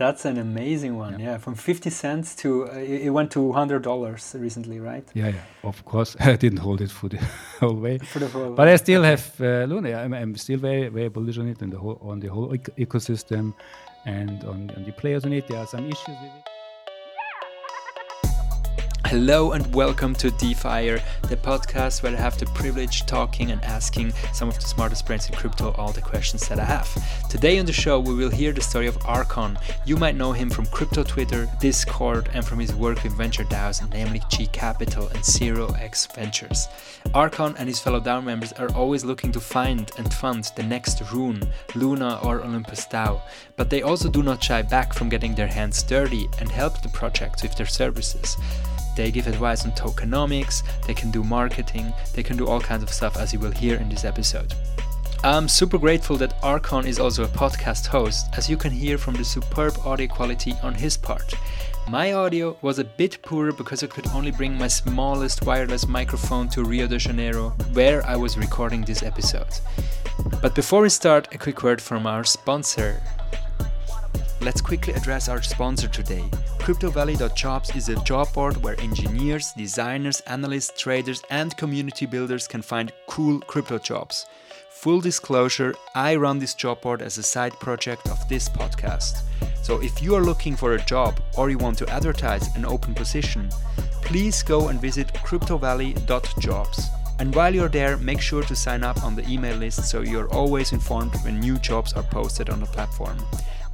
That's an amazing one. Yeah, yeah. from 50 cents to uh, it went to $100 recently, right? Yeah, yeah. Of course, I didn't hold it for the whole way. For the whole but I still have uh, Luna. I'm, I'm, still very, very bullish on it and the whole on the whole ec ecosystem and on, on the players on it. There are some issues with it. Hello and welcome to DeFire, the podcast where I have the privilege talking and asking some of the smartest brains in crypto all the questions that I have. Today on the show, we will hear the story of Archon. You might know him from crypto Twitter, Discord, and from his work with venture DAOs, namely Qi Capital and Zero X Ventures. Archon and his fellow DAO members are always looking to find and fund the next Rune, Luna, or Olympus DAO, but they also do not shy back from getting their hands dirty and help the projects with their services. They give advice on tokenomics, they can do marketing, they can do all kinds of stuff as you will hear in this episode. I'm super grateful that Archon is also a podcast host, as you can hear from the superb audio quality on his part. My audio was a bit poorer because I could only bring my smallest wireless microphone to Rio de Janeiro, where I was recording this episode. But before we start, a quick word from our sponsor. Let's quickly address our sponsor today. CryptoValley.jobs is a job board where engineers, designers, analysts, traders, and community builders can find cool crypto jobs. Full disclosure, I run this job board as a side project of this podcast. So if you are looking for a job or you want to advertise an open position, please go and visit cryptovalley.jobs. And while you're there, make sure to sign up on the email list so you're always informed when new jobs are posted on the platform.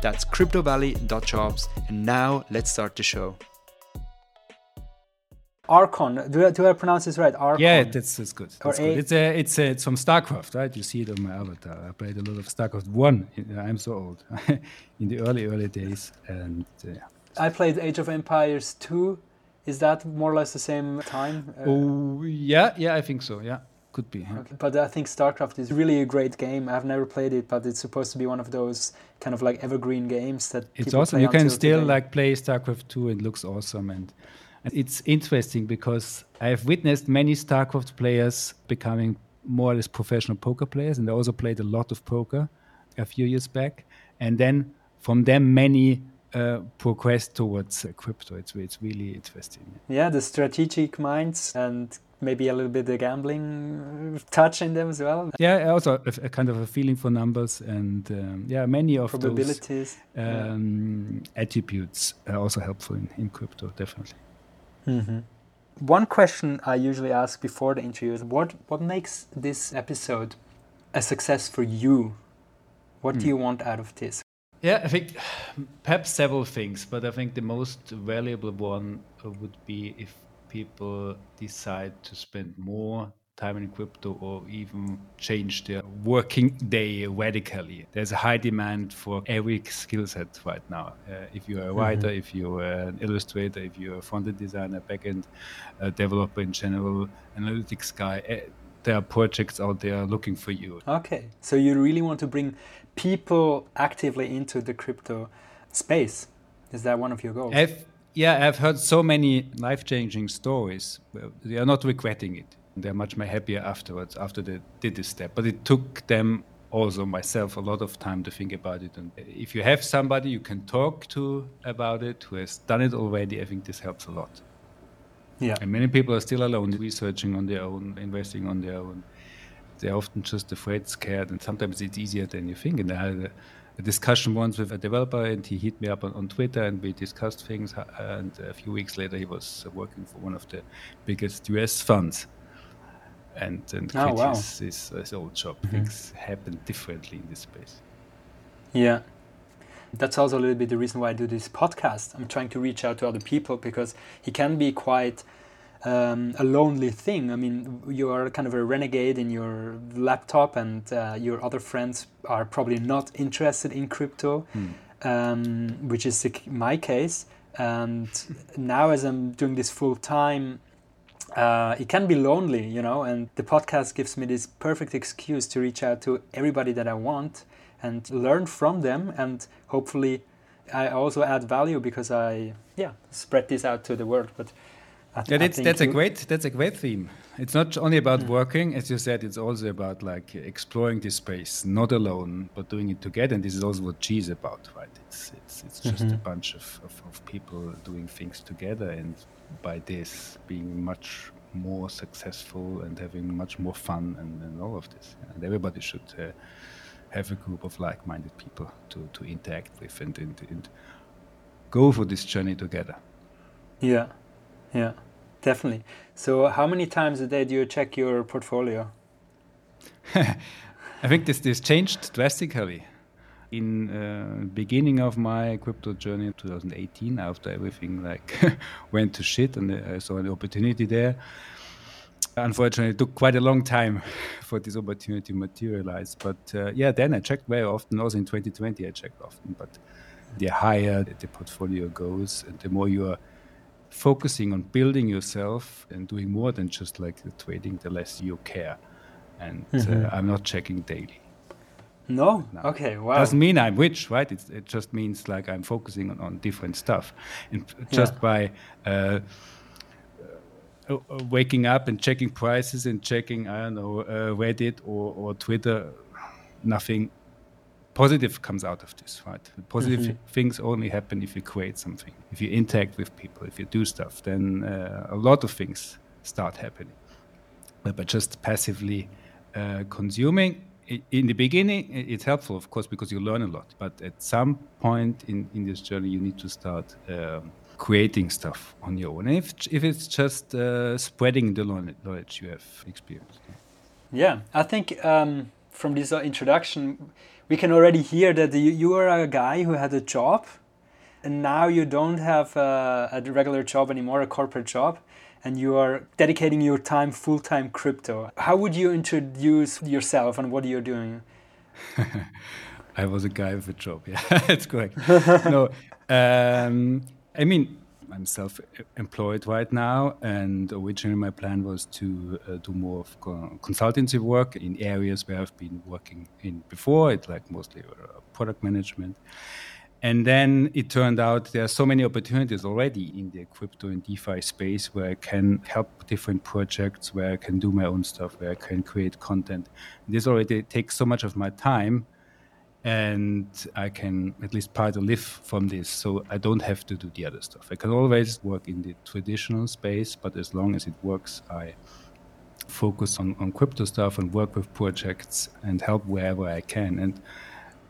That's cryptovalley.jobs. And now let's start the show. Archon, do I, do I pronounce this right? Archon. Yeah, that's, that's good. That's good. It's a, it's a, it's from StarCraft, right? You see it on my avatar. I played a lot of StarCraft One. I'm so old, in the early early days, and uh, I played Age of Empires Two. Is that more or less the same time? Uh, oh yeah, yeah, I think so. Yeah could be. Okay. But I think StarCraft is really a great game. I've never played it, but it's supposed to be one of those kind of like evergreen games that it's awesome. You can still like play StarCraft 2 and it looks awesome and, and it's interesting because I've witnessed many StarCraft players becoming more or less professional poker players and I also played a lot of poker a few years back and then from them many uh, progress towards uh, crypto. It's it's really interesting. Yeah, the strategic minds and maybe a little bit the gambling touch in them as well. Yeah, also a, a kind of a feeling for numbers and um, yeah, many of probabilities those um, yeah. attributes are also helpful in, in crypto, definitely. Mm-hmm. One question I usually ask before the interview is what what makes this episode a success for you? What mm. do hmm. you want out of this? Yeah, I think perhaps several things, but I think the most valuable one would be if people decide to spend more time in crypto or even change their working day radically. There's a high demand for every skill set right now. Uh, if you're a mm-hmm. writer, mm-hmm. if you're an illustrator, if you're a front-end designer, backend uh, developer in general, analytics guy, uh, there are projects out there looking for you. Okay, so you really want to bring people actively into the crypto space. Is that one of your goals? Yeah, I've heard so many life changing stories. They are not regretting it. They're much more happier afterwards, after they did this step. But it took them also myself a lot of time to think about it. And if you have somebody you can talk to about it who has done it already, I think this helps a lot. Yeah. And many people are still alone, researching on their own, investing on their own they're often just afraid, scared, and sometimes it's easier than you think. And I had a, discussion once with a developer, and he hit me up on, on, Twitter, and we discussed things. And a few weeks later, he was working for one of the biggest US funds. And, and oh, wow. his, his, his, old job. Mm-hmm. Things happen differently in this space. Yeah. That's also a little bit the reason why I do this podcast. I'm trying to reach out to other people because he can be quite um, a lonely thing. I mean, you are kind of a renegade in your laptop, and uh, your other friends are probably not interested in crypto, mm. um, which is the, my case. And now, as I'm doing this full time, uh, it can be lonely, you know. And the podcast gives me this perfect excuse to reach out to everybody that I want and learn from them, and hopefully, I also add value because I, yeah, spread this out to the world. But yeah, that's, that's a great that's a great theme. It's not only about mm. working, as you said. It's also about like exploring this space, not alone, but doing it together. And this is also what Qi is about, right? It's it's it's just mm-hmm. a bunch of, of, of people doing things together, and by this being much more successful and having much more fun and, and all of this. And everybody should uh, have a group of like-minded people to, to interact with and, and, and go for this journey together. Yeah, yeah, definitely. So, how many times a day do you check your portfolio? I think this this changed drastically. In uh, beginning of my crypto journey in 2018, after everything like went to shit and I saw an opportunity there, unfortunately it took quite a long time for this opportunity to materialize but uh, yeah then i checked very often also in 2020 i checked often but the higher the portfolio goes and the more you are focusing on building yourself and doing more than just like the trading the less you care and uh, mm-hmm. uh, i'm not checking daily no? no? Okay, wow. Doesn't mean I'm rich, right? It's, it just means like I'm focusing on, on different stuff. And just yeah. by uh, uh, uh, waking up and checking prices and checking I don't know uh, Reddit or, or Twitter, nothing positive comes out of this, right? Positive mm-hmm. things only happen if you create something, if you interact with people, if you do stuff. Then uh, a lot of things start happening. But, but just passively uh, consuming, in the beginning, it's helpful, of course, because you learn a lot. But at some point in, in this journey, you need to start. Um, creating stuff on your own. If if it's just uh, spreading the knowledge you have experienced. Yeah, I think um, from this uh, introduction, we can already hear that you, you are a guy who had a job, and now you don't have a, a regular job anymore, a corporate job, and you are dedicating your time full time crypto. How would you introduce yourself and what you're doing? I was a guy with a job. Yeah, that's correct. no, um, I mean, I'm self-employed right now, and originally my plan was to uh, do more of consultancy work in areas where I've been working in before. It's like mostly uh, product management. And then it turned out there are so many opportunities already in the crypto and DeFi space where I can help different projects, where I can do my own stuff, where I can create content. This already takes so much of my time and I can at least partly live from this. So I don't have to do the other stuff. I can always work in the traditional space, but as long as it works, I focus on, on crypto stuff and work with projects and help wherever I can. And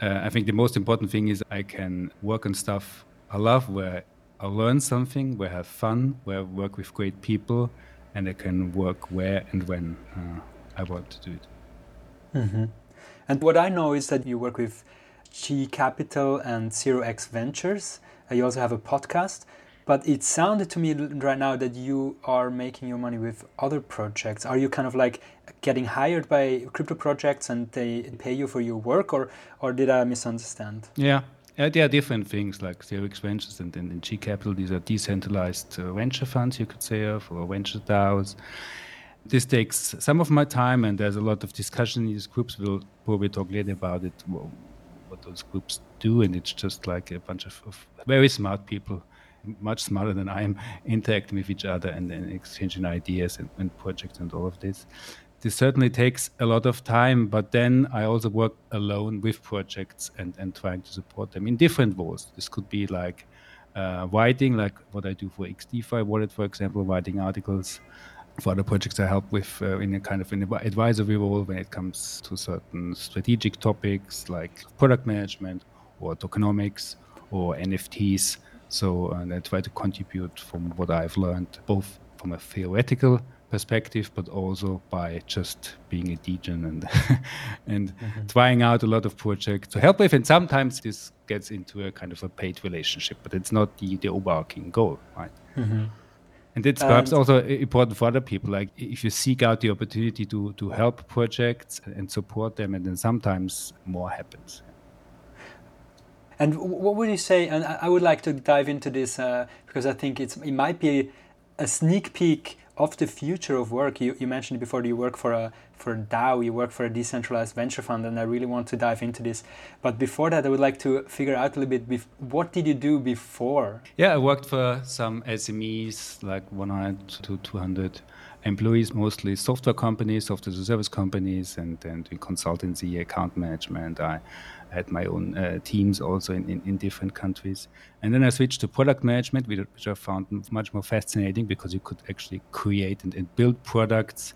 uh, I think the most important thing is I can work on stuff I love, where I learn something, where I have fun, where I work with great people, and I can work where and when uh, I want to do it. Mm-hmm. And what I know is that you work with Qi Capital and Zero X Ventures. Uh, you also have a podcast. But it sounded to me right now that you are making your money with other projects. Are you kind of like getting hired by crypto projects and they pay you for your work, or or did I misunderstand? Yeah, uh, there are different things like Zero X Ventures and, and, Qi Capital. These are decentralized uh, venture funds, you could say, of, or venture DAOs this takes some of my time, and there's a lot of discussion in these groups. We'll probably talk later about it, what those groups do, and it's just like a bunch of, of very smart people, much smarter than I am, interacting with each other and, and exchanging ideas and, and, projects and all of this. This certainly takes a lot of time, but then I also work alone with projects and, and trying to support them in different ways. This could be like uh, writing, like what I do for XDeFi Wallet, for example, writing articles for other projects I help with uh, in a kind of an advisory role when it comes to certain strategic topics like product management or tokenomics or NFTs. So I try to contribute from what I've learned, both from a theoretical perspective, but also by just being a degen and and mm-hmm. trying out a lot of projects to help with. And sometimes this gets into a kind of a paid relationship, but it's not the, the overarching goal, right? Mm-hmm. And it's perhaps and also important for other people. Like if you seek out the opportunity to to help projects and support them, and then sometimes more happens. And what would you say? And I would like to dive into this uh, because I think it's it might be a sneak peek of the future of work. You, you mentioned before you work for a for a DAO, you work for a decentralized venture fund, and I really want to dive into this. But before that, I would like to figure out a little bit. What did you do before? Yeah, I worked for some SMEs, like 100 to 200 employees, mostly software companies, software service companies, and then doing consultancy, account management. I had my own uh, teams also in, in, in, different countries. And then I switched to product management, which I found much more fascinating because you could actually create and, and build products.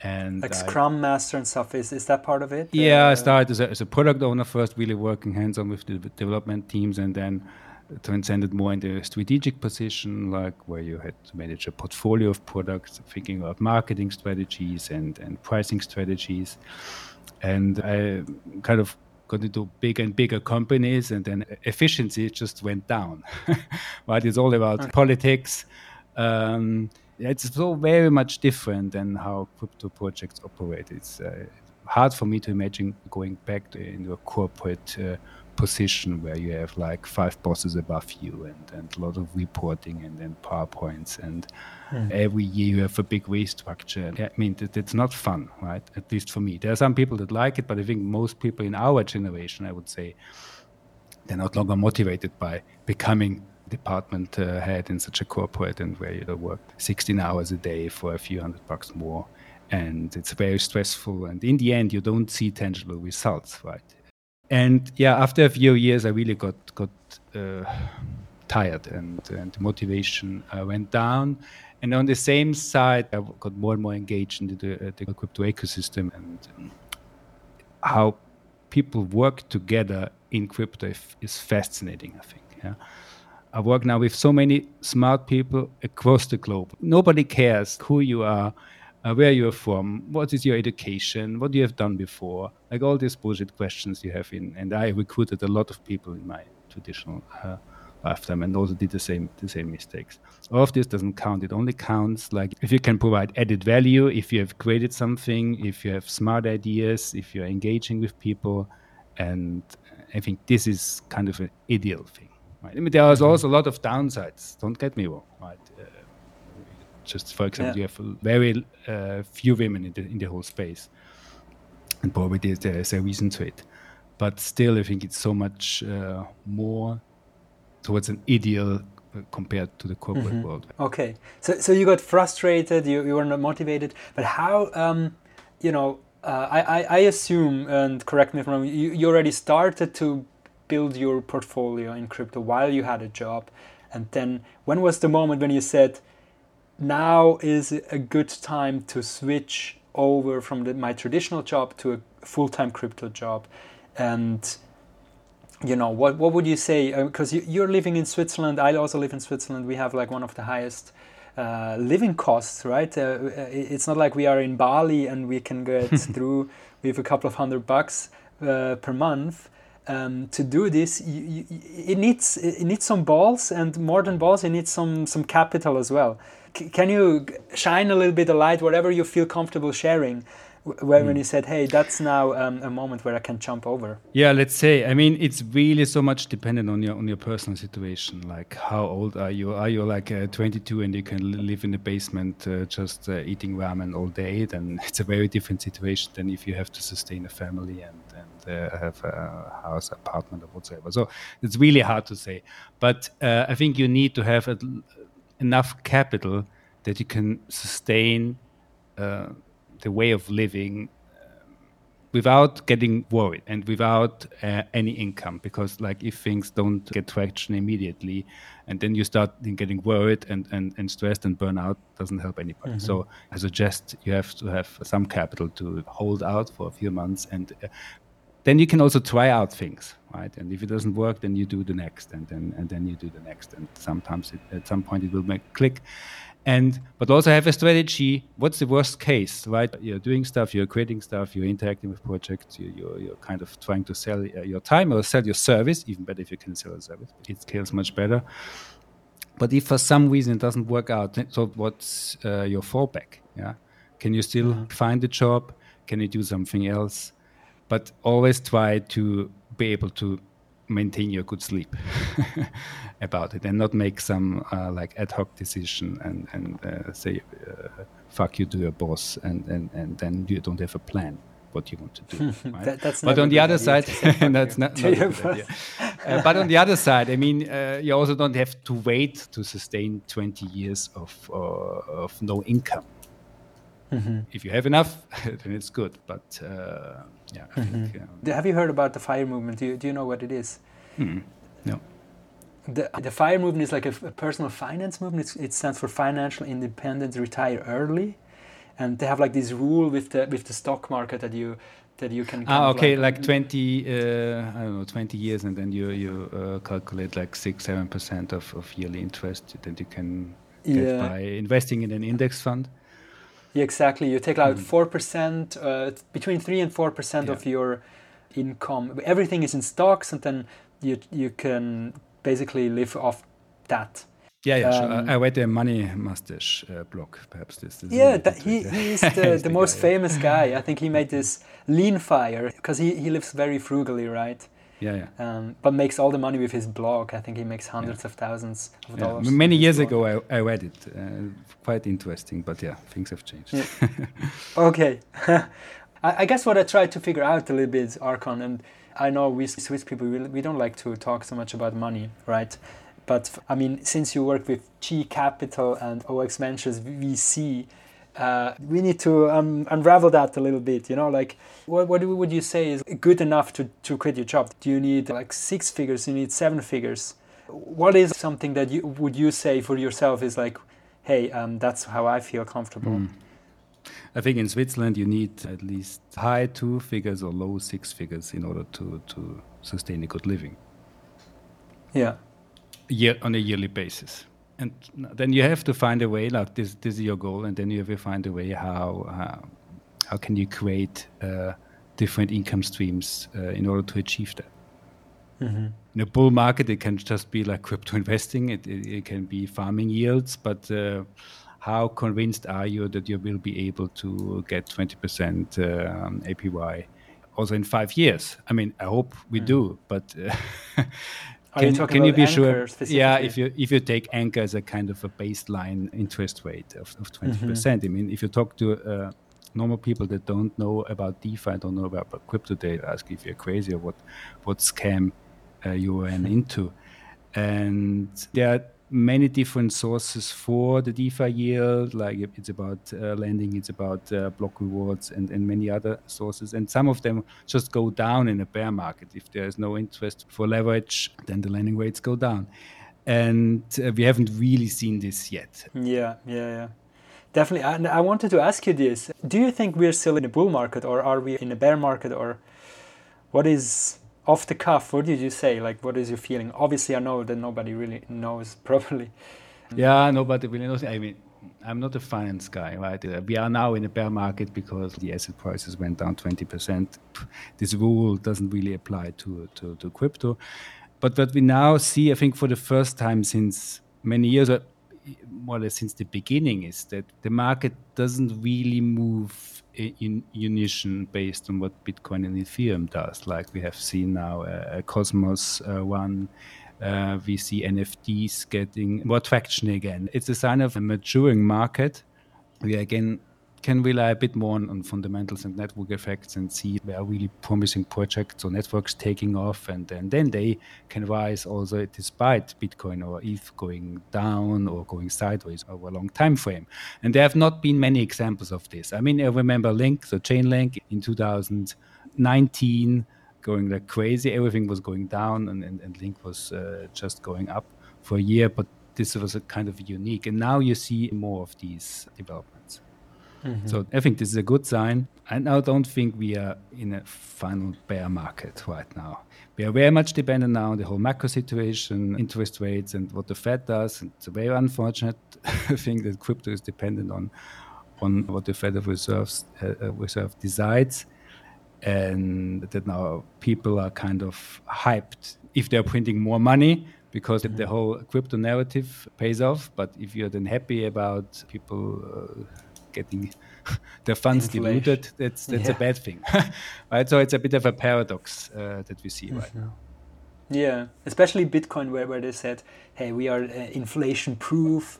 And like Scrum Master and stuff, is, is that part of it? Yeah, uh, I started as a, as a product owner first, really working hands on with the development teams, and then transcended more into a strategic position, like where you had to manage a portfolio of products, thinking about marketing strategies and, and pricing strategies. And I kind of got into bigger and bigger companies, and then efficiency just went down. right? It's all about okay. politics. Um, it's so very much different than how crypto projects operate. It's uh, hard for me to imagine going back to, into a corporate uh, position where you have like five bosses above you and, and a lot of reporting and then PowerPoints and mm. every year you have a big waste restructure. I mean, that, it's not fun, right? At least for me. There are some people that like it, but I think most people in our generation, I would say, they're not longer motivated by becoming department uh, head in such a corporate and where you work 16 hours a day for a few hundred bucks more and it's very stressful and in the end you don't see tangible results right and yeah, after a few years, I really got got uh, tired, and and motivation uh, went down. And on the same side, I got more and more engaged in the, uh, the crypto ecosystem and um, how people work together in crypto is fascinating. I think. Yeah. I work now with so many smart people across the globe. Nobody cares who you are uh, where you're from, what is your education, what you have done before, like all these bullshit questions you have in. And I recruited a lot of people in my traditional uh, lifetime and also did the same the same mistakes. All of this doesn't count. It only counts like if you can provide added value, if you have created something, if you have smart ideas, if you're engaging with people, and I think this is kind of an ideal thing. Right? I mean, there is mm-hmm. also a lot of downsides. Don't get me wrong. Right? Just for example, yeah. you have very uh, few women in the in the whole space, and probably there's a reason to it. But still, I think it's so much uh, more towards an ideal uh, compared to the corporate mm-hmm. world. Okay, so so you got frustrated, you, you were not motivated, but how um, you know? Uh, I, I assume, and correct me if I'm wrong, you, you already started to build your portfolio in crypto while you had a job, and then when was the moment when you said, now is a good time to switch over from the, my traditional job to a full-time crypto job. And you know what what would you say? Because uh, you, are living in switzerland. I also live in switzerland. We have like one of the highest uh, living costs right? Uh, uh it's not like we are in bali and we can get through with a couple of hundred bucks uh, per month um, to do this, you, you, it needs it needs some balls, and more than balls, it needs some some capital as well can you shine a little bit of light, whatever you feel comfortable sharing, where, mm. when you said, "Hey, that's now um, a moment where I can jump over"? Yeah, let's say. I mean, it's really so much dependent on your on your personal situation. Like, how old are you? Are you like uh, 22 and you can live in the basement uh, just uh, eating ramen all day? Then it's a very different situation than if you have to sustain a family and uh, have a house, apartment, or whatsoever. So it's really hard to say. But uh, I think you need to have a enough capital that you can sustain uh, the way of living uh, without getting worried and without uh, any income because like if things don't get traction immediately and then you start getting worried and, and, and stressed and burnout doesn't help anybody mm-hmm. so i suggest you have to have some capital to hold out for a few months and uh, then you can also try out things right? And if it doesn't work then you do the next and then and then you do the next and sometimes it, at some point it will make click. And but also have a strategy. What's the worst case right? You're doing stuff you're creating stuff you're interacting with projects you, you're, you're kind of trying to sell uh, your time or sell your service even better if you can sell a service it scales much better. But if for some reason it doesn't work out so what's uh, your fallback yeah? Can you still mm-hmm. find a job? Can you do something else but always try to be able to maintain your good sleep about it and not make some uh, like ad hoc decision and and uh, say uh, fuck you to your boss and, and and then you don't have a plan what you want to do right? that, but on the other side that's not, not uh, but on the other side i mean uh, you also don't have to wait to sustain 20 years of uh, of no income Mm-hmm. If you have enough, then it's good. But uh, yeah, mm-hmm. think, um, have you heard about the fire movement? Do you, do you know what it is? Mm-hmm. No. The, the fire movement is like a, a personal finance movement. It's, it stands for financial independence, retire early, and they have like this rule with the with the stock market that you that you can. Ah, okay, like, like twenty, uh, I don't know, twenty years, and then you you uh, calculate like six, seven percent of, of yearly interest that you can get yeah. by investing in an index fund. Yeah, exactly. You take out mm. four percent, uh, between three and four percent of your income. Everything is in stocks, and then you you can basically live off that. Yeah, yeah. Um, sure. I, I read the Money Mustache uh, blog. Perhaps this. this yeah, that, he he's the, the most guy, famous yeah. guy. I think he made this lean fire because he he lives very frugally, right? Yeah, yeah. Um, but makes all the money with his blog. I think he makes hundreds yeah. of thousands of yeah. dollars. Many years ago, I, I, read it. Uh, quite interesting, but yeah, things have changed. Yeah. okay. I, I, guess what I tried to figure out a little bit, Archon, and I know we Swiss people, we, we don't like to talk so much about money, right? But I mean, since you work with Qi Capital and OX Ventures VC, uh, we need to um, unravel that a little bit. You know, like what, what would you say is good enough to, to quit your job? Do you need like six figures? You need seven figures? What is something that you would you say for yourself is like, hey, um, that's how I feel comfortable? Mm. I think in Switzerland you need at least high two figures or low six figures in order to, to sustain a good living. Yeah. Yeah, on a yearly basis and then you have to find a way like this this is your goal and then you have to find a way how uh, how can you create uh, different income streams uh, in order to achieve that mm-hmm. in a bull market it can just be like crypto investing it, it, it can be farming yields but uh, how convinced are you that you will be able to get 20% um, APY also in five years I mean I hope we mm. do but uh, can, you can you be sure? Yeah, if you if you take anchor as a kind of a baseline interest rate of, of 20%, mm-hmm. I mean, if you talk to uh, normal people that don't know about DeFi, don't know about, about crypto, they ask if you're crazy or what what scam uh, you went into. And there are many different sources for the DeFi yield. Like it's about uh, lending, it's about uh, block rewards, and, and many other sources. And some of them just go down in a bear market. If there is no interest for leverage, then the lending rates go down. And uh, we haven't really seen this yet. Yeah, yeah, yeah. Definitely. And I wanted to ask you this. Do you think we're still in a bull market or are we in a bear market or what is off the cuff, what did you say? Like, what is your feeling? Obviously, I know that nobody really knows properly. Yeah, nobody really knows. I mean, I'm not a finance guy, right? Uh, we are now in a bear market because the asset prices went down 20%. This rule doesn't really apply to, to, to crypto. But what we now see, I think, for the first time since many years, uh, more or less since the beginning, is that the market doesn't really move in unison based on what Bitcoin and Ethereum does. Like we have seen now uh, Cosmos uh, one. Uh, we see NFTs getting more traction again. It's a sign of a maturing market. We again can rely a bit more on, on, fundamentals and network effects and see where really promising projects or networks taking off and, and then they can rise also despite bitcoin or eth going down or going sideways over a long time frame? And there have not been many examples of this. I mean i remember link so chainlink in 2019 going like crazy. Everything was going down and, and, and link was uh, just going up for a year but this was a kind of unique. And now you see more of these developments Mm-hmm. So I think this is a good sign. I now don't think we are in a final bear market right now. We are very much dependent now on the whole macro situation, interest rates, and what the Fed does. And it's a very unfortunate thing that crypto is dependent on on what the Federal Reserve uh, uh, Reserve decides, and that now people are kind of hyped if they're printing more money because mm-hmm. the whole crypto narrative pays off. But if you're then happy about people uh, getting the funds Inflation. diluted, that's that's yeah. a bad thing, right? So it's a bit of a paradox uh, that we see mm-hmm. right now. Yeah, especially Bitcoin, where, where they said, hey, we are uh, inflation proof.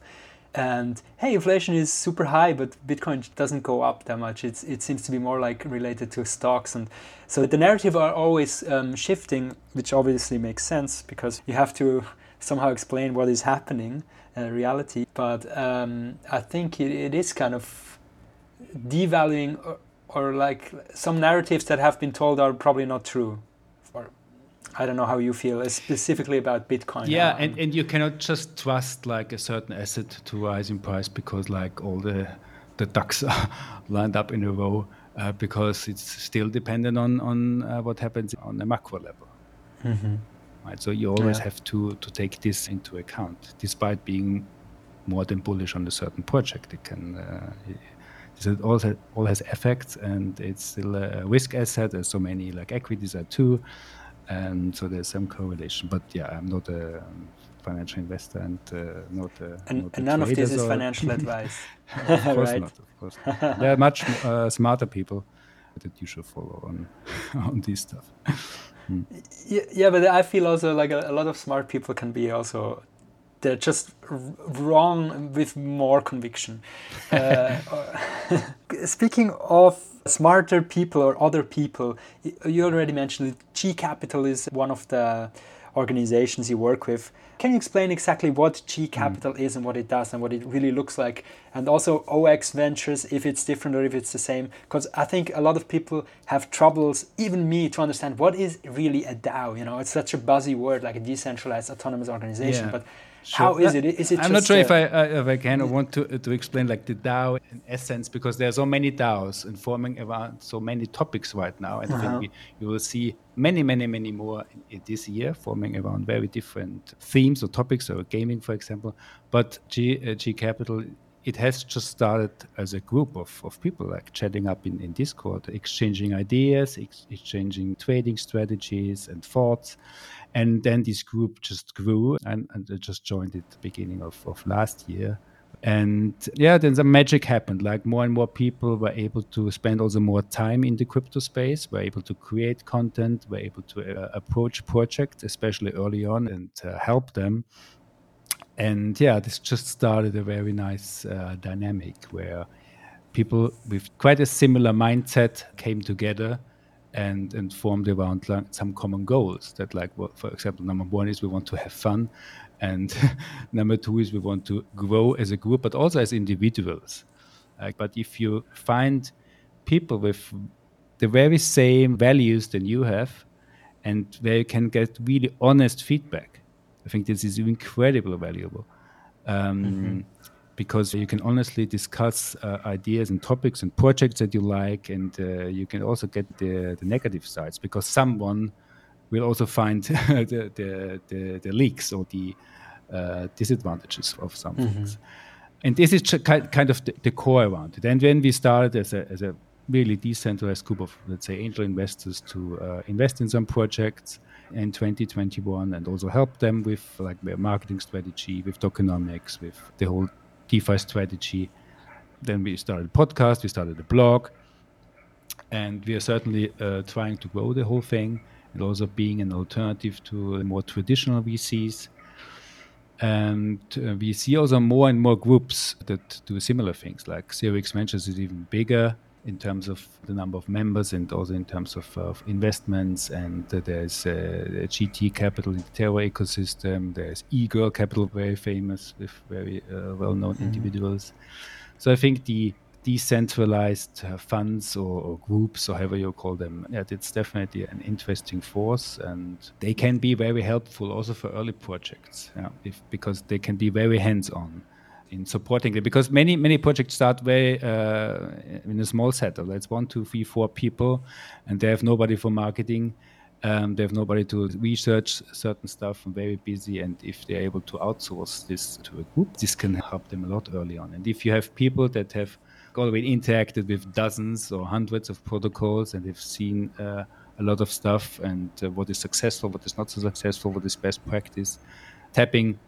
And hey, inflation is super high, but Bitcoin doesn't go up that much. It's, it seems to be more like related to stocks. And so the narrative are always um, shifting, which obviously makes sense because you have to somehow explain what is happening, uh, reality. But um, I think it, it is kind of devaluing or, or like some narratives that have been told are probably not true. Or I don't know how you feel specifically about Bitcoin. Yeah, and, and you cannot just trust like a certain asset to rise in price because like all the the ducks are lined up in a row uh, because it's still dependent on on uh, what happens on the macro level. Mm-hmm. Right, so you always yeah. have to to take this into account, despite being more than bullish on a certain project. It can uh, it all, has, all has effects, and it's still a risk asset. As so many like equities are too, and so there's some correlation. But yeah, I'm not a financial investor and uh, not a. And, not and none of this is financial advice. of course right? not. Of course, not. there are much uh, smarter people that you should follow on on this stuff. Yeah, yeah, but I feel also like a, a lot of smart people can be also they're just wrong with more conviction. Uh, speaking of smarter people or other people, you already mentioned Qi Capital is one of the organizations you work with. Can you explain exactly what Qi hmm. Capital mm. is and what it does and what it really looks like? And also OX Ventures, if it's different or if it's the same? Because I think a lot of people have troubles, even me, to understand what is really a DAO. You know, it's such a buzzy word, like a decentralized autonomous organization. Yeah. But Sure. How is it? Is it? I'm not sure if I if I can or want to to explain like the DAO in essence because there are so many DAOs informing around so many topics right now, and uh-huh. I think uh-huh. we, you will see many many many more this year forming around very different themes or topics or gaming, for example. But Qi uh, Qi Capital it has just started as a group of, of people like chatting up in, in discord exchanging ideas ex- exchanging trading strategies and thoughts and then this group just grew and, and it just joined at the beginning of, of last year. And yeah then the magic happened. Like more and more people were able to spend also more time in the crypto space were able to create content were able to uh, approach projects especially early on and uh, help them. And yeah this just started a very nice uh, dynamic where people with quite a similar mindset came together and and formed around some common goals that like well, for example number one is we want to have fun and number two is we want to grow as a group but also as individuals. Like but if you find people with the very same values than you have and you can get really honest feedback i think this is incredibly valuable. Um, mm-hmm because you can honestly discuss uh, ideas and topics and projects that you like, and uh, you can also get the, the, negative sides because someone will also find the, the, the, the, leaks or the uh, disadvantages of some mm-hmm. things. And this is kind of the, the, core around it. And when we started as a, as a really decentralized group of, let's say, angel investors to uh, invest in some projects in 2021 and also help them with like their marketing strategy, with tokenomics, with the whole DeFi strategy. Then we started a podcast, we started a blog, and we are certainly uh, trying to grow the whole thing and also being an alternative to more traditional VCs. And uh, we see also more and more groups that do similar things, like Zero X Ventures is even bigger in terms of the number of members and also in terms of, of investments. And uh, there's uh, GT Capital in the Terra ecosystem. There's eGirl Capital, very famous with very uh, well-known mm-hmm. individuals. So I think the decentralized uh, funds or, or, groups or however you call them yeah it's definitely an interesting force and they can be very helpful also for early projects yeah, if, because they can be very hands-on in supporting it because many many projects start very uh, in a small setup. It's one, two, three, four people, and they have nobody for marketing. Um, they have nobody to research certain stuff and very busy. And if they're able to outsource this to a group, this can help them a lot early on. And if you have people that have already interacted with dozens or hundreds of protocols and they've seen uh, a lot of stuff and uh, what is successful, what is not so successful, what is best practice, tapping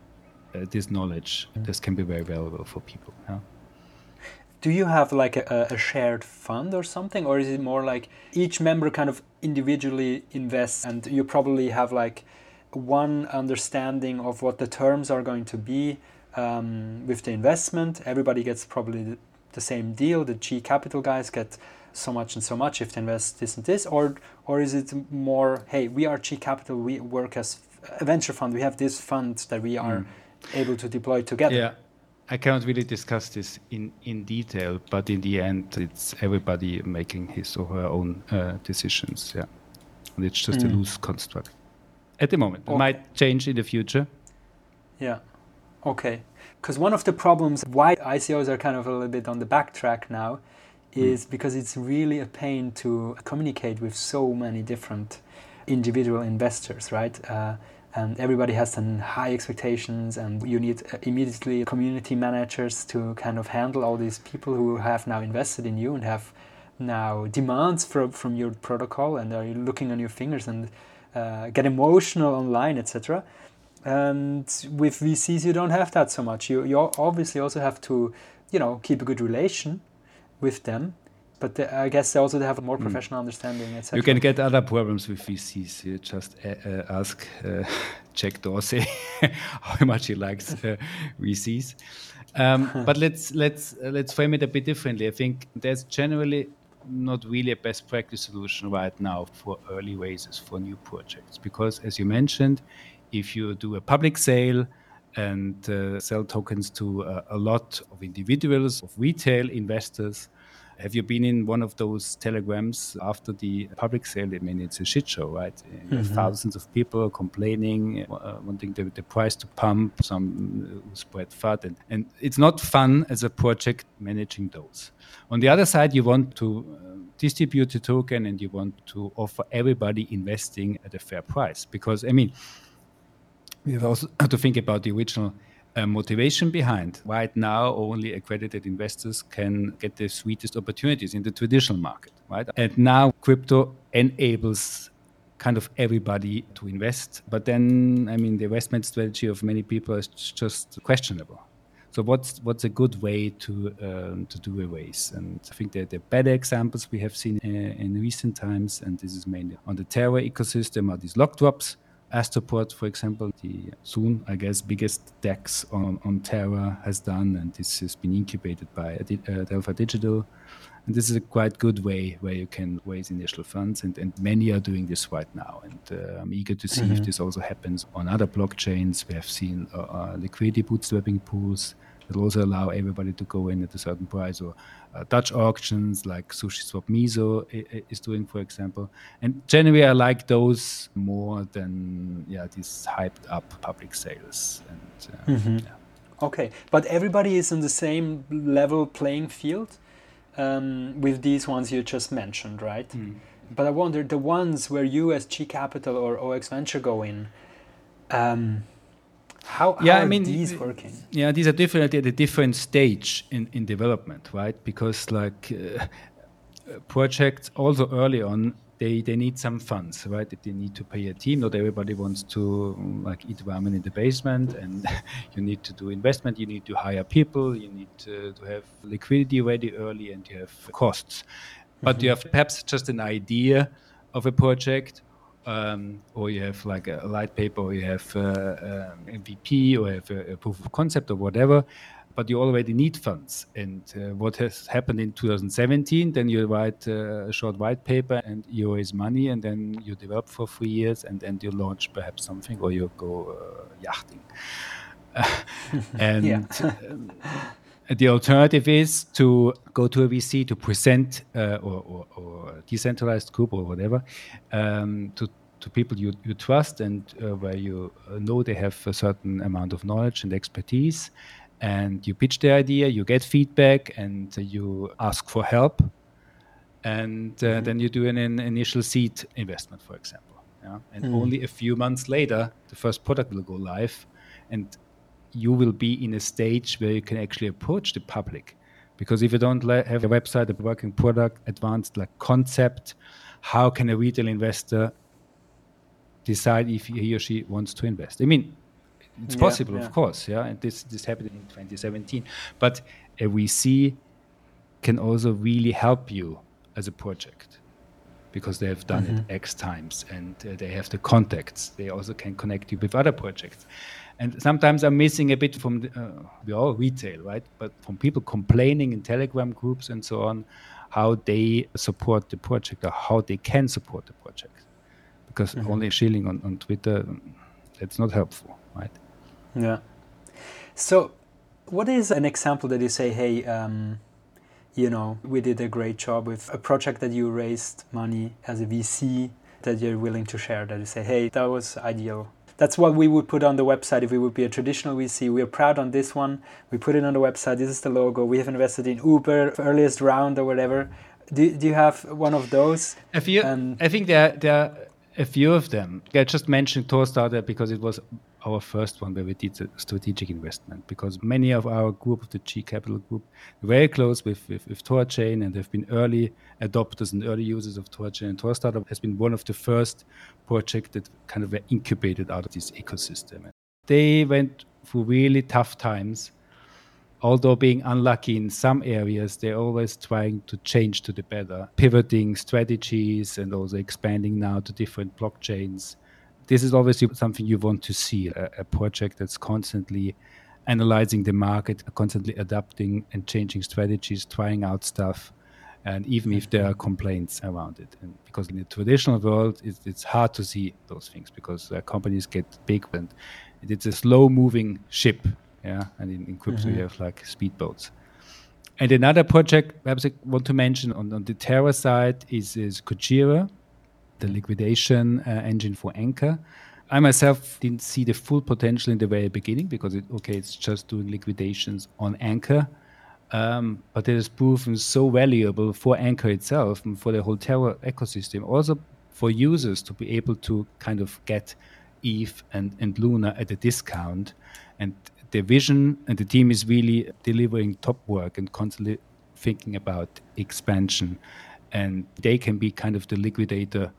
uh, this knowledge mm. this can be very valuable for people yeah? do you have like a, a, shared fund or something or is it more like each member kind of individually invests and you probably have like one understanding of what the terms are going to be um, with the investment. Everybody gets probably the, the same deal. The Qi Capital guys get so much and so much if they invest this and this, or or is it more, hey, we are Qi Capital, we work as a venture fund, we have this fund that we are mm. Able to deploy together. Yeah. I cannot really discuss this in, in detail, but in the end, it's everybody making his or her own uh, decisions. Yeah, and it's just mm. a loose construct at the moment. Okay. It might change in the future. Yeah. Okay. Because one of the problems why ICOs are kind of a little bit on the backtrack now hmm. is mm. because it's really a pain to communicate with so many different individual investors, right? Uh, and everybody has some high expectations and you need uh, immediately community managers to kind of handle all these people who have now invested in you and have now demands from, from your protocol and are looking on your fingers and uh, get emotional online etc and with vcs you don't have that so much. You, you obviously also have to you know keep a good relation with them but the, I guess they also have a more hmm. professional mm. understanding, etc. You can get other problems with VCs. You just uh, uh, ask uh, Jack Dorsey how much he likes uh, VCs. Um, but let's let's uh, let's frame it a bit differently. I think there's generally not really a best practice solution right now for early raises for new projects because, as you mentioned, if you do a public sale and uh, sell tokens to a lot of individuals, of retail investors have you been in one of those telegrams after the public sale? I mean, it's a shit show, right? Mm-hmm. Thousands of people complaining, uh, wanting the, the, price to pump, some uh, spread FUD. And, and it's not fun as a project managing those. On the other side, you want to uh, distribute the token and you want to offer everybody investing at a fair price. Because, I mean, we have also to think about the original uh, motivation behind. Right now, only accredited investors can get the sweetest opportunities in the traditional market, right? And now crypto enables kind of everybody to invest. But then, I mean, the investment strategy of many people is just questionable. So what's what's a good way to um, to do a race? And I think that the better examples we have seen in, uh, in recent times, and this is mainly on the Terra ecosystem, are these lock drops Astroport, for example, the soon, I guess, biggest DEX on, on Terra has done, and this has been incubated by uh, Delphi Digital. And this is a quite good way where you can raise initial funds, and, and many are doing this right now. And uh, I'm eager to see mm-hmm. if this also happens on other blockchains. We have seen uh, uh liquidity bootstrapping pools that also allow everybody to go in at a certain price, or uh, Dutch auctions like SushiSwap Miso is doing, for example. And generally, I like those more than yeah these hyped up public sales. And uh, mm-hmm. yeah. okay, but everybody is in the same level playing field um, with these ones you just mentioned, right? Mm. But I wonder the ones where you as Qi Capital or OX Venture go in. Um, how, yeah, how I mean, these working? Yeah, these are definitely at a different stage in, in development, right? Because like uh, projects also early on, they, they need some funds, right? They need to pay a team. Not everybody wants to like eat ramen in the basement, and you need to do investment. You need to hire people. You need to, to have liquidity ready early, and you have costs. But mm-hmm. you have perhaps just an idea of a project um, or you have like a light paper, or you have uh, um, MVP, or you have a, a, proof of concept, or whatever. But you already need funds. And uh, what has happened in 2017? Then you write uh, a short white paper, and you raise money, and then you develop for three years, and then you launch perhaps something, or you go uh, yachting. and um, the alternative is to go to a VC to present uh, or, or, or, decentralized group or whatever um, to, to people you, you trust and uh, where you uh, know they have a certain amount of knowledge and expertise. And you pitch the idea, you get feedback, and you ask for help. And uh, mm-hmm. then you do an, an, initial seed investment, for example. Yeah? And mm. only a few months later, the first product will go live. And you will be in a stage where you can actually approach the public. Because if you don't have a website, a working product, advanced like concept, how can a retail investor decide if he or she wants to invest? I mean, it's yeah, possible, yeah. of course, yeah. And this this happened in 2017, but a VC can also really help you as a project. because they have done mm-hmm. it X times and uh, they have the contacts. They also can connect you with other projects. And sometimes I'm missing a bit from the, uh, we all retail, right? But from people complaining in Telegram groups and so on, how they support the project or how they can support the project. Because mm-hmm. only shilling on, on Twitter, that's not helpful, right? Yeah. So, what is an example that you say, hey, um, you know, we did a great job with a project that you raised money as a VC that you're willing to share, that you say, hey, that was ideal that's what we would put on the website if we would be a traditional VC. We are proud on this one. We put it on the website. This is the logo. We have invested in Uber, earliest round or whatever. Do, do you have one of those? A few. Um, I think there, there are a few of them. I just mentioned Thorstarter because it was our first one where we did a strategic investment because many of our group of the Qi Capital group very close with, with, with Thorchain and they've been early adopters and early users of Thorchain. And Thorstarter has been one of the first projects that kind of were incubated out of this ecosystem. They went through really tough times. Although being unlucky in some areas, they're always trying to change to the better, pivoting strategies and also expanding now to different blockchains this is obviously something you want to see a, a project that's constantly analyzing the market, constantly adapting and changing strategies, trying out stuff, and even if there are complaints around it. And because in the traditional world, it's, it's hard to see those things because uh, companies get big and it's a slow moving ship. Yeah, and in, in crypto mm-hmm. you have like speedboats. And another project perhaps I want to mention on, on the Terra side is, is Kujira, the liquidation uh, engine for Anchor. I myself didn't see the full potential in the very beginning because it, okay, it's just doing liquidations on Anchor. Um, but it has proven so valuable for Anchor itself and for the whole Terra ecosystem, also for users to be able to kind of get Eve and, and Luna at a discount. And the vision and the team is really delivering top work and constantly thinking about expansion. And they can be kind of the liquidator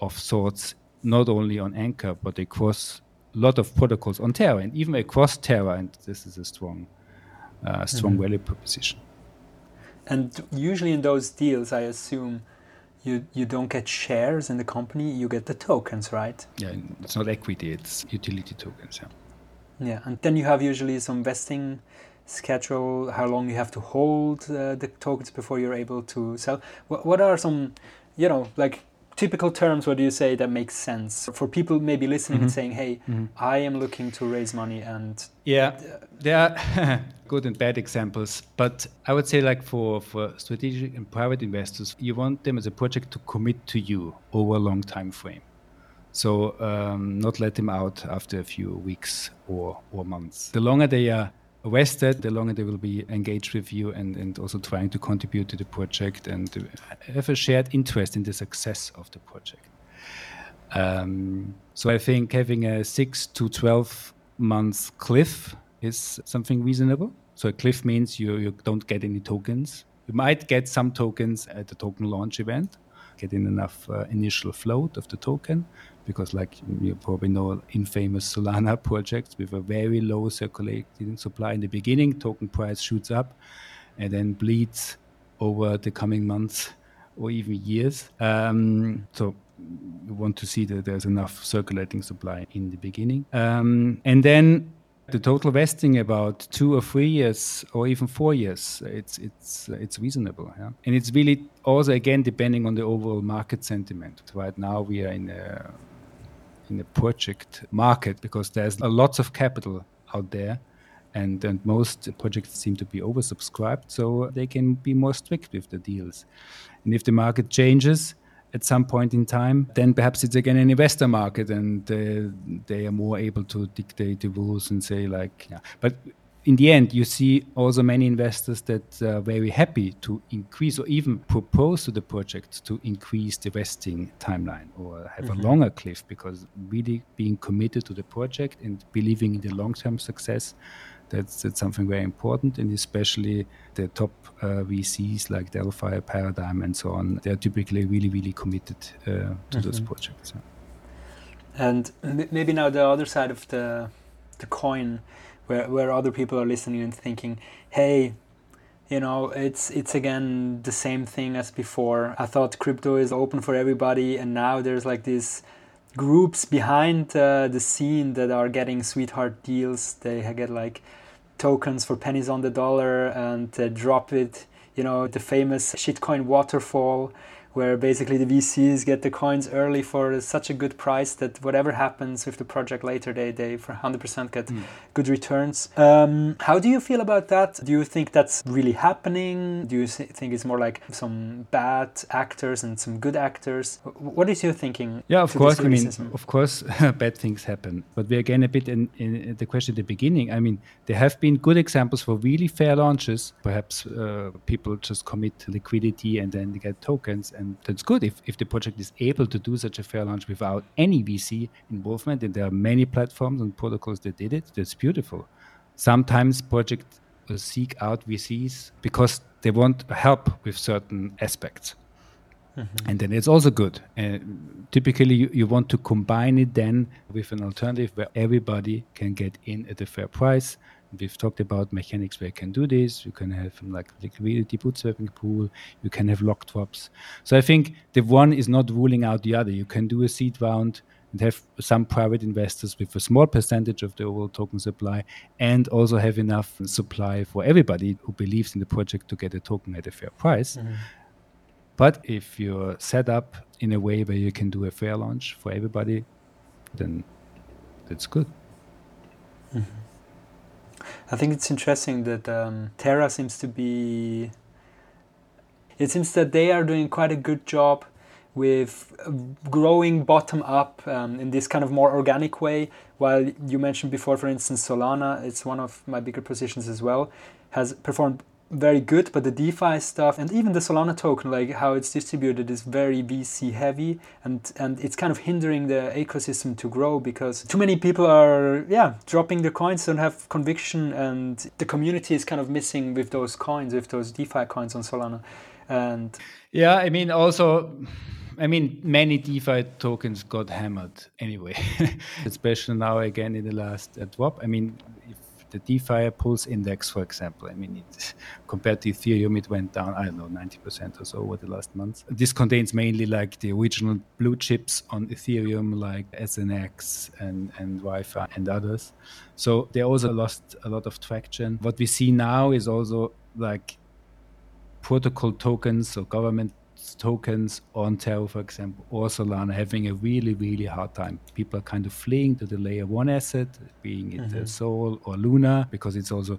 of sorts, not only on Anchor, but across a lot of protocols on Terra and even across Terra. And this is a strong, uh, strong mm-hmm. value proposition. And usually in those deals, I assume you, you don't get shares in the company, you get the tokens, right? Yeah, it's not equity, it's utility tokens. Yeah. Yeah, and then you have usually some vesting schedule, how long you have to hold uh, the tokens before you're able to sell. What, what are some, you know, like typical terms what do you say that makes sense for people maybe listening mm-hmm. and saying hey mm-hmm. i am looking to raise money and yeah there are good and bad examples but i would say like for for strategic and private investors you want them as a project to commit to you over a long time frame so um, not let them out after a few weeks or or months the longer they are the longer they will be engaged with you and, and also trying to contribute to the project and have a shared interest in the success of the project. Um, so I think having a six to 12 months cliff is something reasonable. So a cliff means you, you don't get any tokens. You might get some tokens at the token launch event, getting enough uh, initial float of the token, because like you probably know infamous solana projects with a very low circulating supply in the beginning token price shoots up and then bleeds over the coming months or even years. Um, so you want to see that there's enough circulating supply in the beginning. Um, and then the total vesting about two or three years or even four years it's it's it's reasonable yeah? and it's really also again depending on the overall market sentiment. Right now we are in a in the project market because there's lots of capital out there and, and most projects seem to be oversubscribed so they can be more strict with the deals and if the market changes at some point in time then perhaps it's again an investor market and uh, they are more able to dictate the rules and say like yeah. but in the end, you see also many investors that are very happy to increase or even propose to the project to increase the vesting timeline or have mm-hmm. a longer cliff because really being committed to the project and believing in the long term success. That's, that's something very important, and especially the top uh, VCs like Delphi, Paradigm, and so on. They're typically really, really committed uh, to mm-hmm. those projects. Yeah. And maybe now the other side of the the coin where, where other people are listening and thinking, hey, you know it's it's again the same thing as before. I thought crypto is open for everybody and now there's like these groups behind uh, the scene that are getting sweetheart deals. They get like tokens for pennies on the dollar and drop it you know the famous shitcoin waterfall where basically the VCs get the coins early for such a good price that whatever happens with the project later, they, they for 100% get mm. good returns. Um, how do you feel about that? Do you think that's really happening? Do you think it's more like some bad actors and some good actors? What is your thinking? Yeah, of course. I mean, of course, bad things happen. But we're again a bit in, in the question at the beginning. I mean, there have been good examples for really fair launches. Perhaps uh, people just commit liquidity and then they get tokens and and that's good if, if the project is able to do such a fair launch without any VC involvement. And there are many platforms and protocols that did it. That's beautiful. Sometimes projects uh, seek out VCs because they want help with certain aspects. Mm-hmm. And then it's also good. Uh, typically, you, you want to combine it then with an alternative where everybody can get in at a fair price We've talked about mechanics where you can do this. You can have like liquidity bootstrapping pool. You can have lock swaps. So I think the one is not ruling out the other. You can do a seed round and have some private investors with a small percentage of the overall token supply and also have enough supply for everybody who believes in the project to get a token at a fair price. Mm-hmm. But if you're set up in a way where you can do a fair launch for everybody, then that's good. Mm-hmm. I think it's interesting that um, Terra seems to be. It seems that they are doing quite a good job with growing bottom up um, in this kind of more organic way. While you mentioned before, for instance, Solana, it's one of my bigger positions as well, has performed very good, but the DeFi stuff and even the Solana token, like how it's distributed, is very VC heavy, and and it's kind of hindering the ecosystem to grow because too many people are yeah dropping their coins, don't have conviction, and the community is kind of missing with those coins, with those DeFi coins on Solana, and yeah, I mean also. I mean, many DeFi tokens got hammered anyway, especially now again in the last drop. I mean, the DeFi Pulse Index, for example. I mean, it, compared to Ethereum, it went down, I don't know, 90% or so over the last month. This contains mainly like the original blue chips on Ethereum, like SNX and, and YFI and others. So they also lost a lot of traction. What we see now is also like protocol tokens, so government tokens on Terra, for example, or Solana having a really, really hard time. People are kind of fleeing to the layer one asset, being it mm-hmm. Sol or Luna, because it's also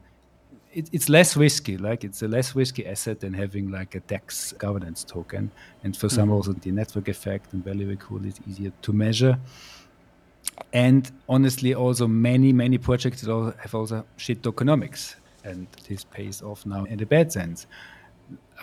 it, it's less risky. Like it's a less risky asset than having like a DEX governance token. And for some, mm-hmm. also the network effect and value accrual is easier to measure. And honestly, also many, many projects have also shit tokenomics. And this pays off now in a bad sense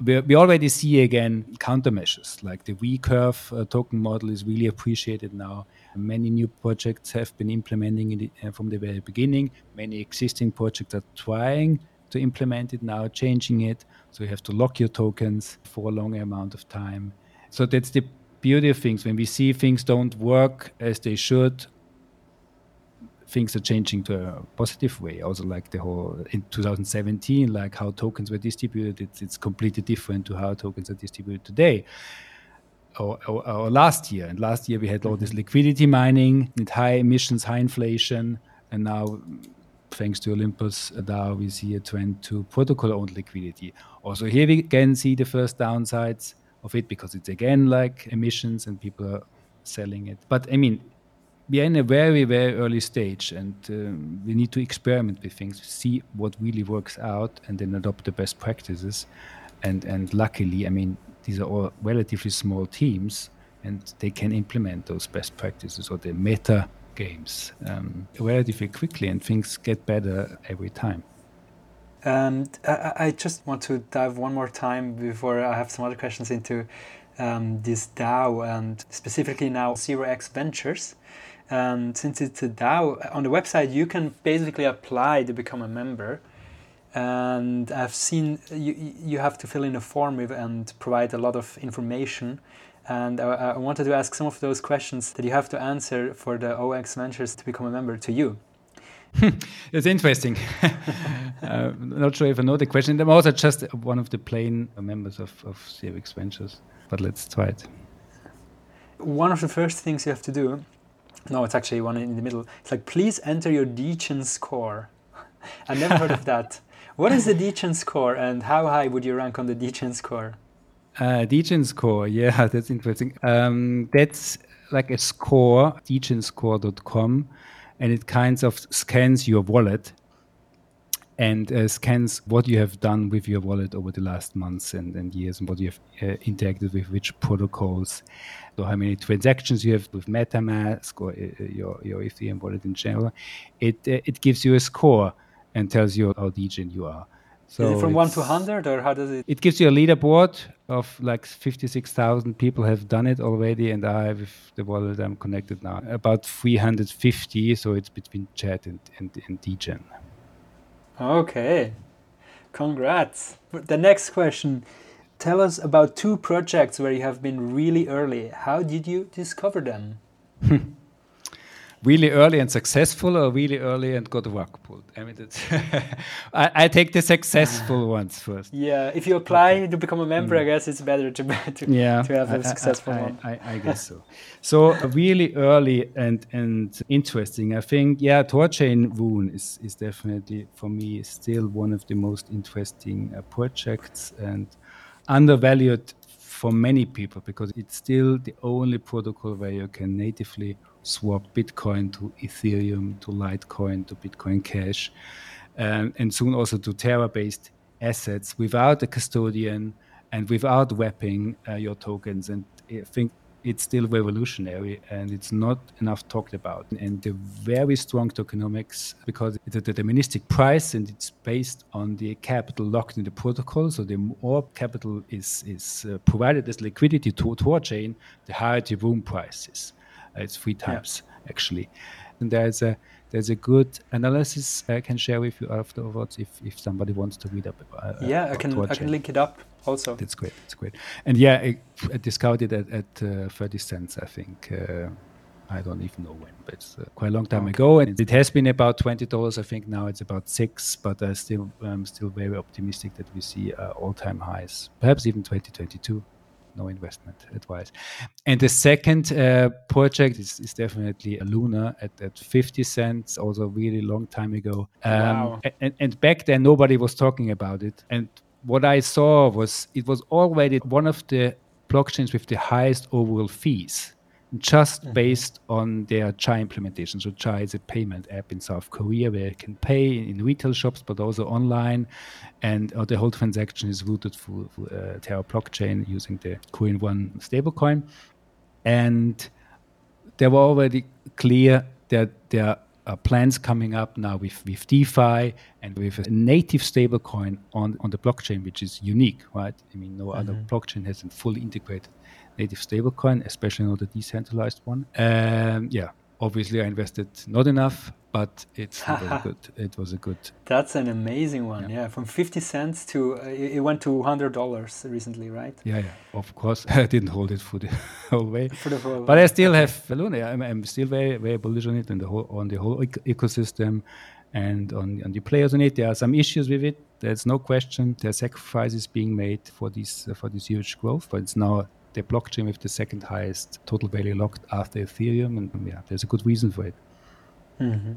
we, we already see again countermeasures like the V curve uh, token model is really appreciated now. Many new projects have been implementing it uh, from the very beginning. Many existing projects are trying to implement it now, changing it. So you have to lock your tokens for a long amount of time. So that's the beauty of things. When we see things don't work as they should, things are changing to a positive way. Also, like the whole in 2017, like how tokens were distributed, it's, it's completely different to how tokens are distributed today. Or, or, or last year, and last year we had all this mm-hmm. liquidity mining and high emissions, high inflation, and now thanks to Olympus DAO, we see a trend to protocol-owned liquidity. Also, here we again see the first downsides of it because it's again like emissions and people are selling it. But I mean, we are in a very very early stage and um, we need to experiment with things see what really works out and then adopt the best practices and and luckily i mean these are all relatively small teams and they can implement those best practices or the meta games um, relatively quickly and things get better every time and I, I just want to dive one more time before I have some other questions into um, this DAO and specifically now Zero X Ventures. And since it's a DAO, on the website you can basically apply to become a member. And I've seen you, you have to fill in a form and provide a lot of information. And I, I wanted to ask some of those questions that you have to answer for the 0x Ventures to become a member to you. it's interesting. uh, not sure if I know the question. I'm also just one of the plain members of, of CFX Ventures, but let's try it. One of the first things you have to do, no, it's actually one in the middle. It's like, please enter your Degen score. I never heard of that. What is the Degen score and how high would you rank on the Degen score? Uh, score, yeah, that's interesting. Um, that's like a score, degenscore.com and it kind of scans your wallet and uh, scans what you have done with your wallet over the last months and, and years and what you have uh, interacted with which protocols so how many transactions you have with metamask or uh, your, your ethereum wallet in general it uh, it gives you a score and tells you how degen you are so Is it from one to hundred, or how does it? It gives you a leaderboard of like fifty-six thousand people have done it already, and I, with the wallet I'm connected now, about three hundred fifty. So it's between chat and and, and Degen. Okay, congrats. The next question: Tell us about two projects where you have been really early. How did you discover them? really early and successful or really early and got rug pulled? I mean, I, I, take the successful ones first. Yeah, if you apply okay. to become a member, mm. I guess it's better to, to, yeah, to have a I, successful I, one. I, I, guess so. So really early and and interesting. I think yeah, Thorchain RUNE is is definitely for me still one of the most interesting uh, projects and undervalued for many people because it's still the only protocol where you can natively swap Bitcoin to Ethereum, to Litecoin, to Bitcoin Cash, um, and soon also to Terra based assets without a custodian and without wrapping uh, your tokens. And I think it's still revolutionary and it's not enough talked about. And the very strong tokenomics, because it's a deterministic price and it's based on the capital locked in the protocol. So the more capital is, is uh, provided as liquidity to, our chain, the higher the RUNE price is. It's three times yeah. actually. And there's a there's a good analysis I can share with you afterwards if, if somebody wants to read up. Uh, yeah, I can I can link it up also. That's great. That's great. And yeah, I, I discovered it at, at uh, 30 cents, I think. Uh, I don't even know when, but it's uh, quite a long time okay. ago. And it has been about twenty dollars. I think now it's about six. But I still, I'm still very optimistic that we see uh, all-time highs, perhaps even 2022 no investment advice. And the second uh, project is, is definitely a Luna at, at 50 cents, also really long time ago. Um, wow. and, and back then, nobody was talking about it. And what I saw was it was already one of the blockchains with the highest overall fees just mm-hmm. based on their Chai implementation. So Chai is a payment app in South Korea where you can pay in retail shops, but also online, and uh, the whole transaction is routed through, through uh, Terra blockchain using the Korean Won stablecoin. And there were already clear that there are plans coming up now with, with DeFi and with a native stablecoin on, on the blockchain, which is unique, right? I mean, no mm-hmm. other blockchain hasn't fully integrated native stablecoin, especially not a decentralized one. Um, yeah, obviously I invested not enough, but it was good. It was a good. That's an amazing one. Yeah, yeah. from fifty cents to uh, it went to hundred dollars recently, right? Yeah, yeah. Of course, I didn't hold it for the whole way. For the whole but I still okay. have Luna. I'm, I'm, still very very bullish on it and the whole on the whole ecosystem. And on, on the players on it, there are some issues with it. There's no question. There are sacrifices being made for this uh, for this huge growth, but it's now the blockchain with the second highest total value locked after Ethereum, and yeah, there's a good reason for it. Mm-hmm.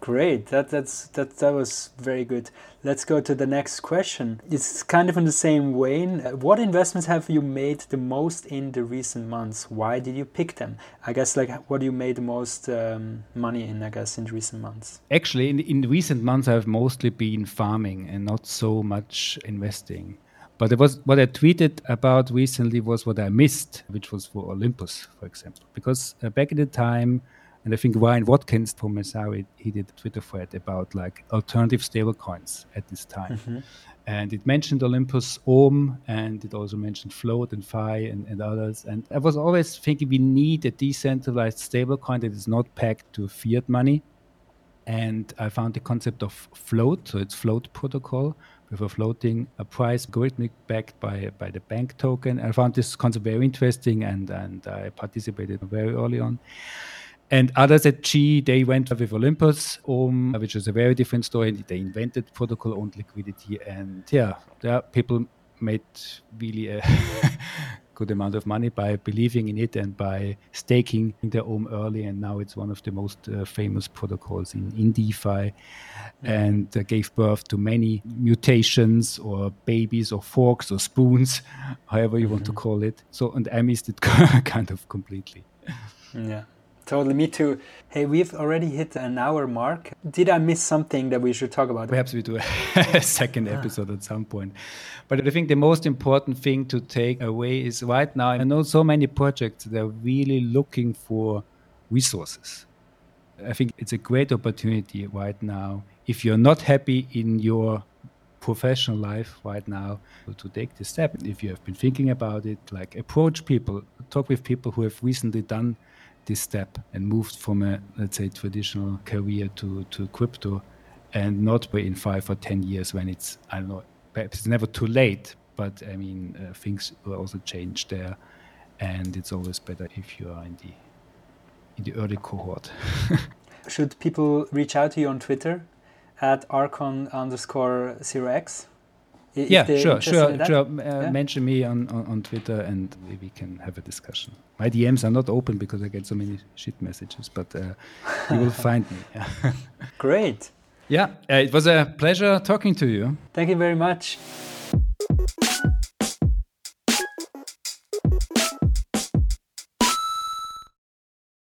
Great, that that's that that was very good. Let's go to the next question. It's kind of in the same vein. What investments have you made the most in the recent months? Why did you pick them? I guess like what you made the most um, money in. I guess in recent months. Actually, in in recent months, I've mostly been farming and not so much investing. But it was what I tweeted about recently was what I missed, which was for Olympus, for example, because uh, back in the time, and I think Ryan Watkins from Messari, he did a Twitter thread about like alternative stablecoins at this time. Mm-hmm. And it mentioned Olympus Ohm and it also mentioned Float and FEI and, and others. And I was always thinking we need a decentralized stablecoin that is not pegged to fiat money. And I found the concept of Float, so it's Float protocol, with a floating a price algorithmic backed by by the bank token. I found this concept very interesting, and and I participated very early on. And others at Qi, they went with Olympus, um, which is a very different story. They invented protocol-owned liquidity, and yeah, there people made really a good amount of money by believing in it and by staking their Ohm early. And now it's one of the most uh, famous protocols in, in DeFi and uh, gave birth to many mutations or babies or forks or spoons, however you mm-hmm. want to mm-hmm. call it. So, and I missed it kind of completely. Yeah. Totally, me too. Hey, we've already hit an hour mark. Did I miss something that we should talk about? Perhaps we do a second ah. episode at some point. But I think the most important thing to take away is right now, I know so many projects they're really looking for resources. I think it's a great opportunity right now. If you're not happy in your professional life right now to take this step, if you have been thinking about it, like approach people, talk with people who have recently done this step and moved from a let's say traditional career to to crypto and not in five or ten years when it's I don't know perhaps it's never too late but I mean uh, things will also change there and it's always better if you are in the in the early cohort. Should people reach out to you on Twitter at archon underscore zero x? Yeah, sure, sure, sure. Uh, yeah? Mention me on, on, on, Twitter and we can have a discussion. My DMs are not open because I get so many shit messages, but uh, you will find me. Great. Yeah, uh, it was a pleasure talking to you. Thank you very much.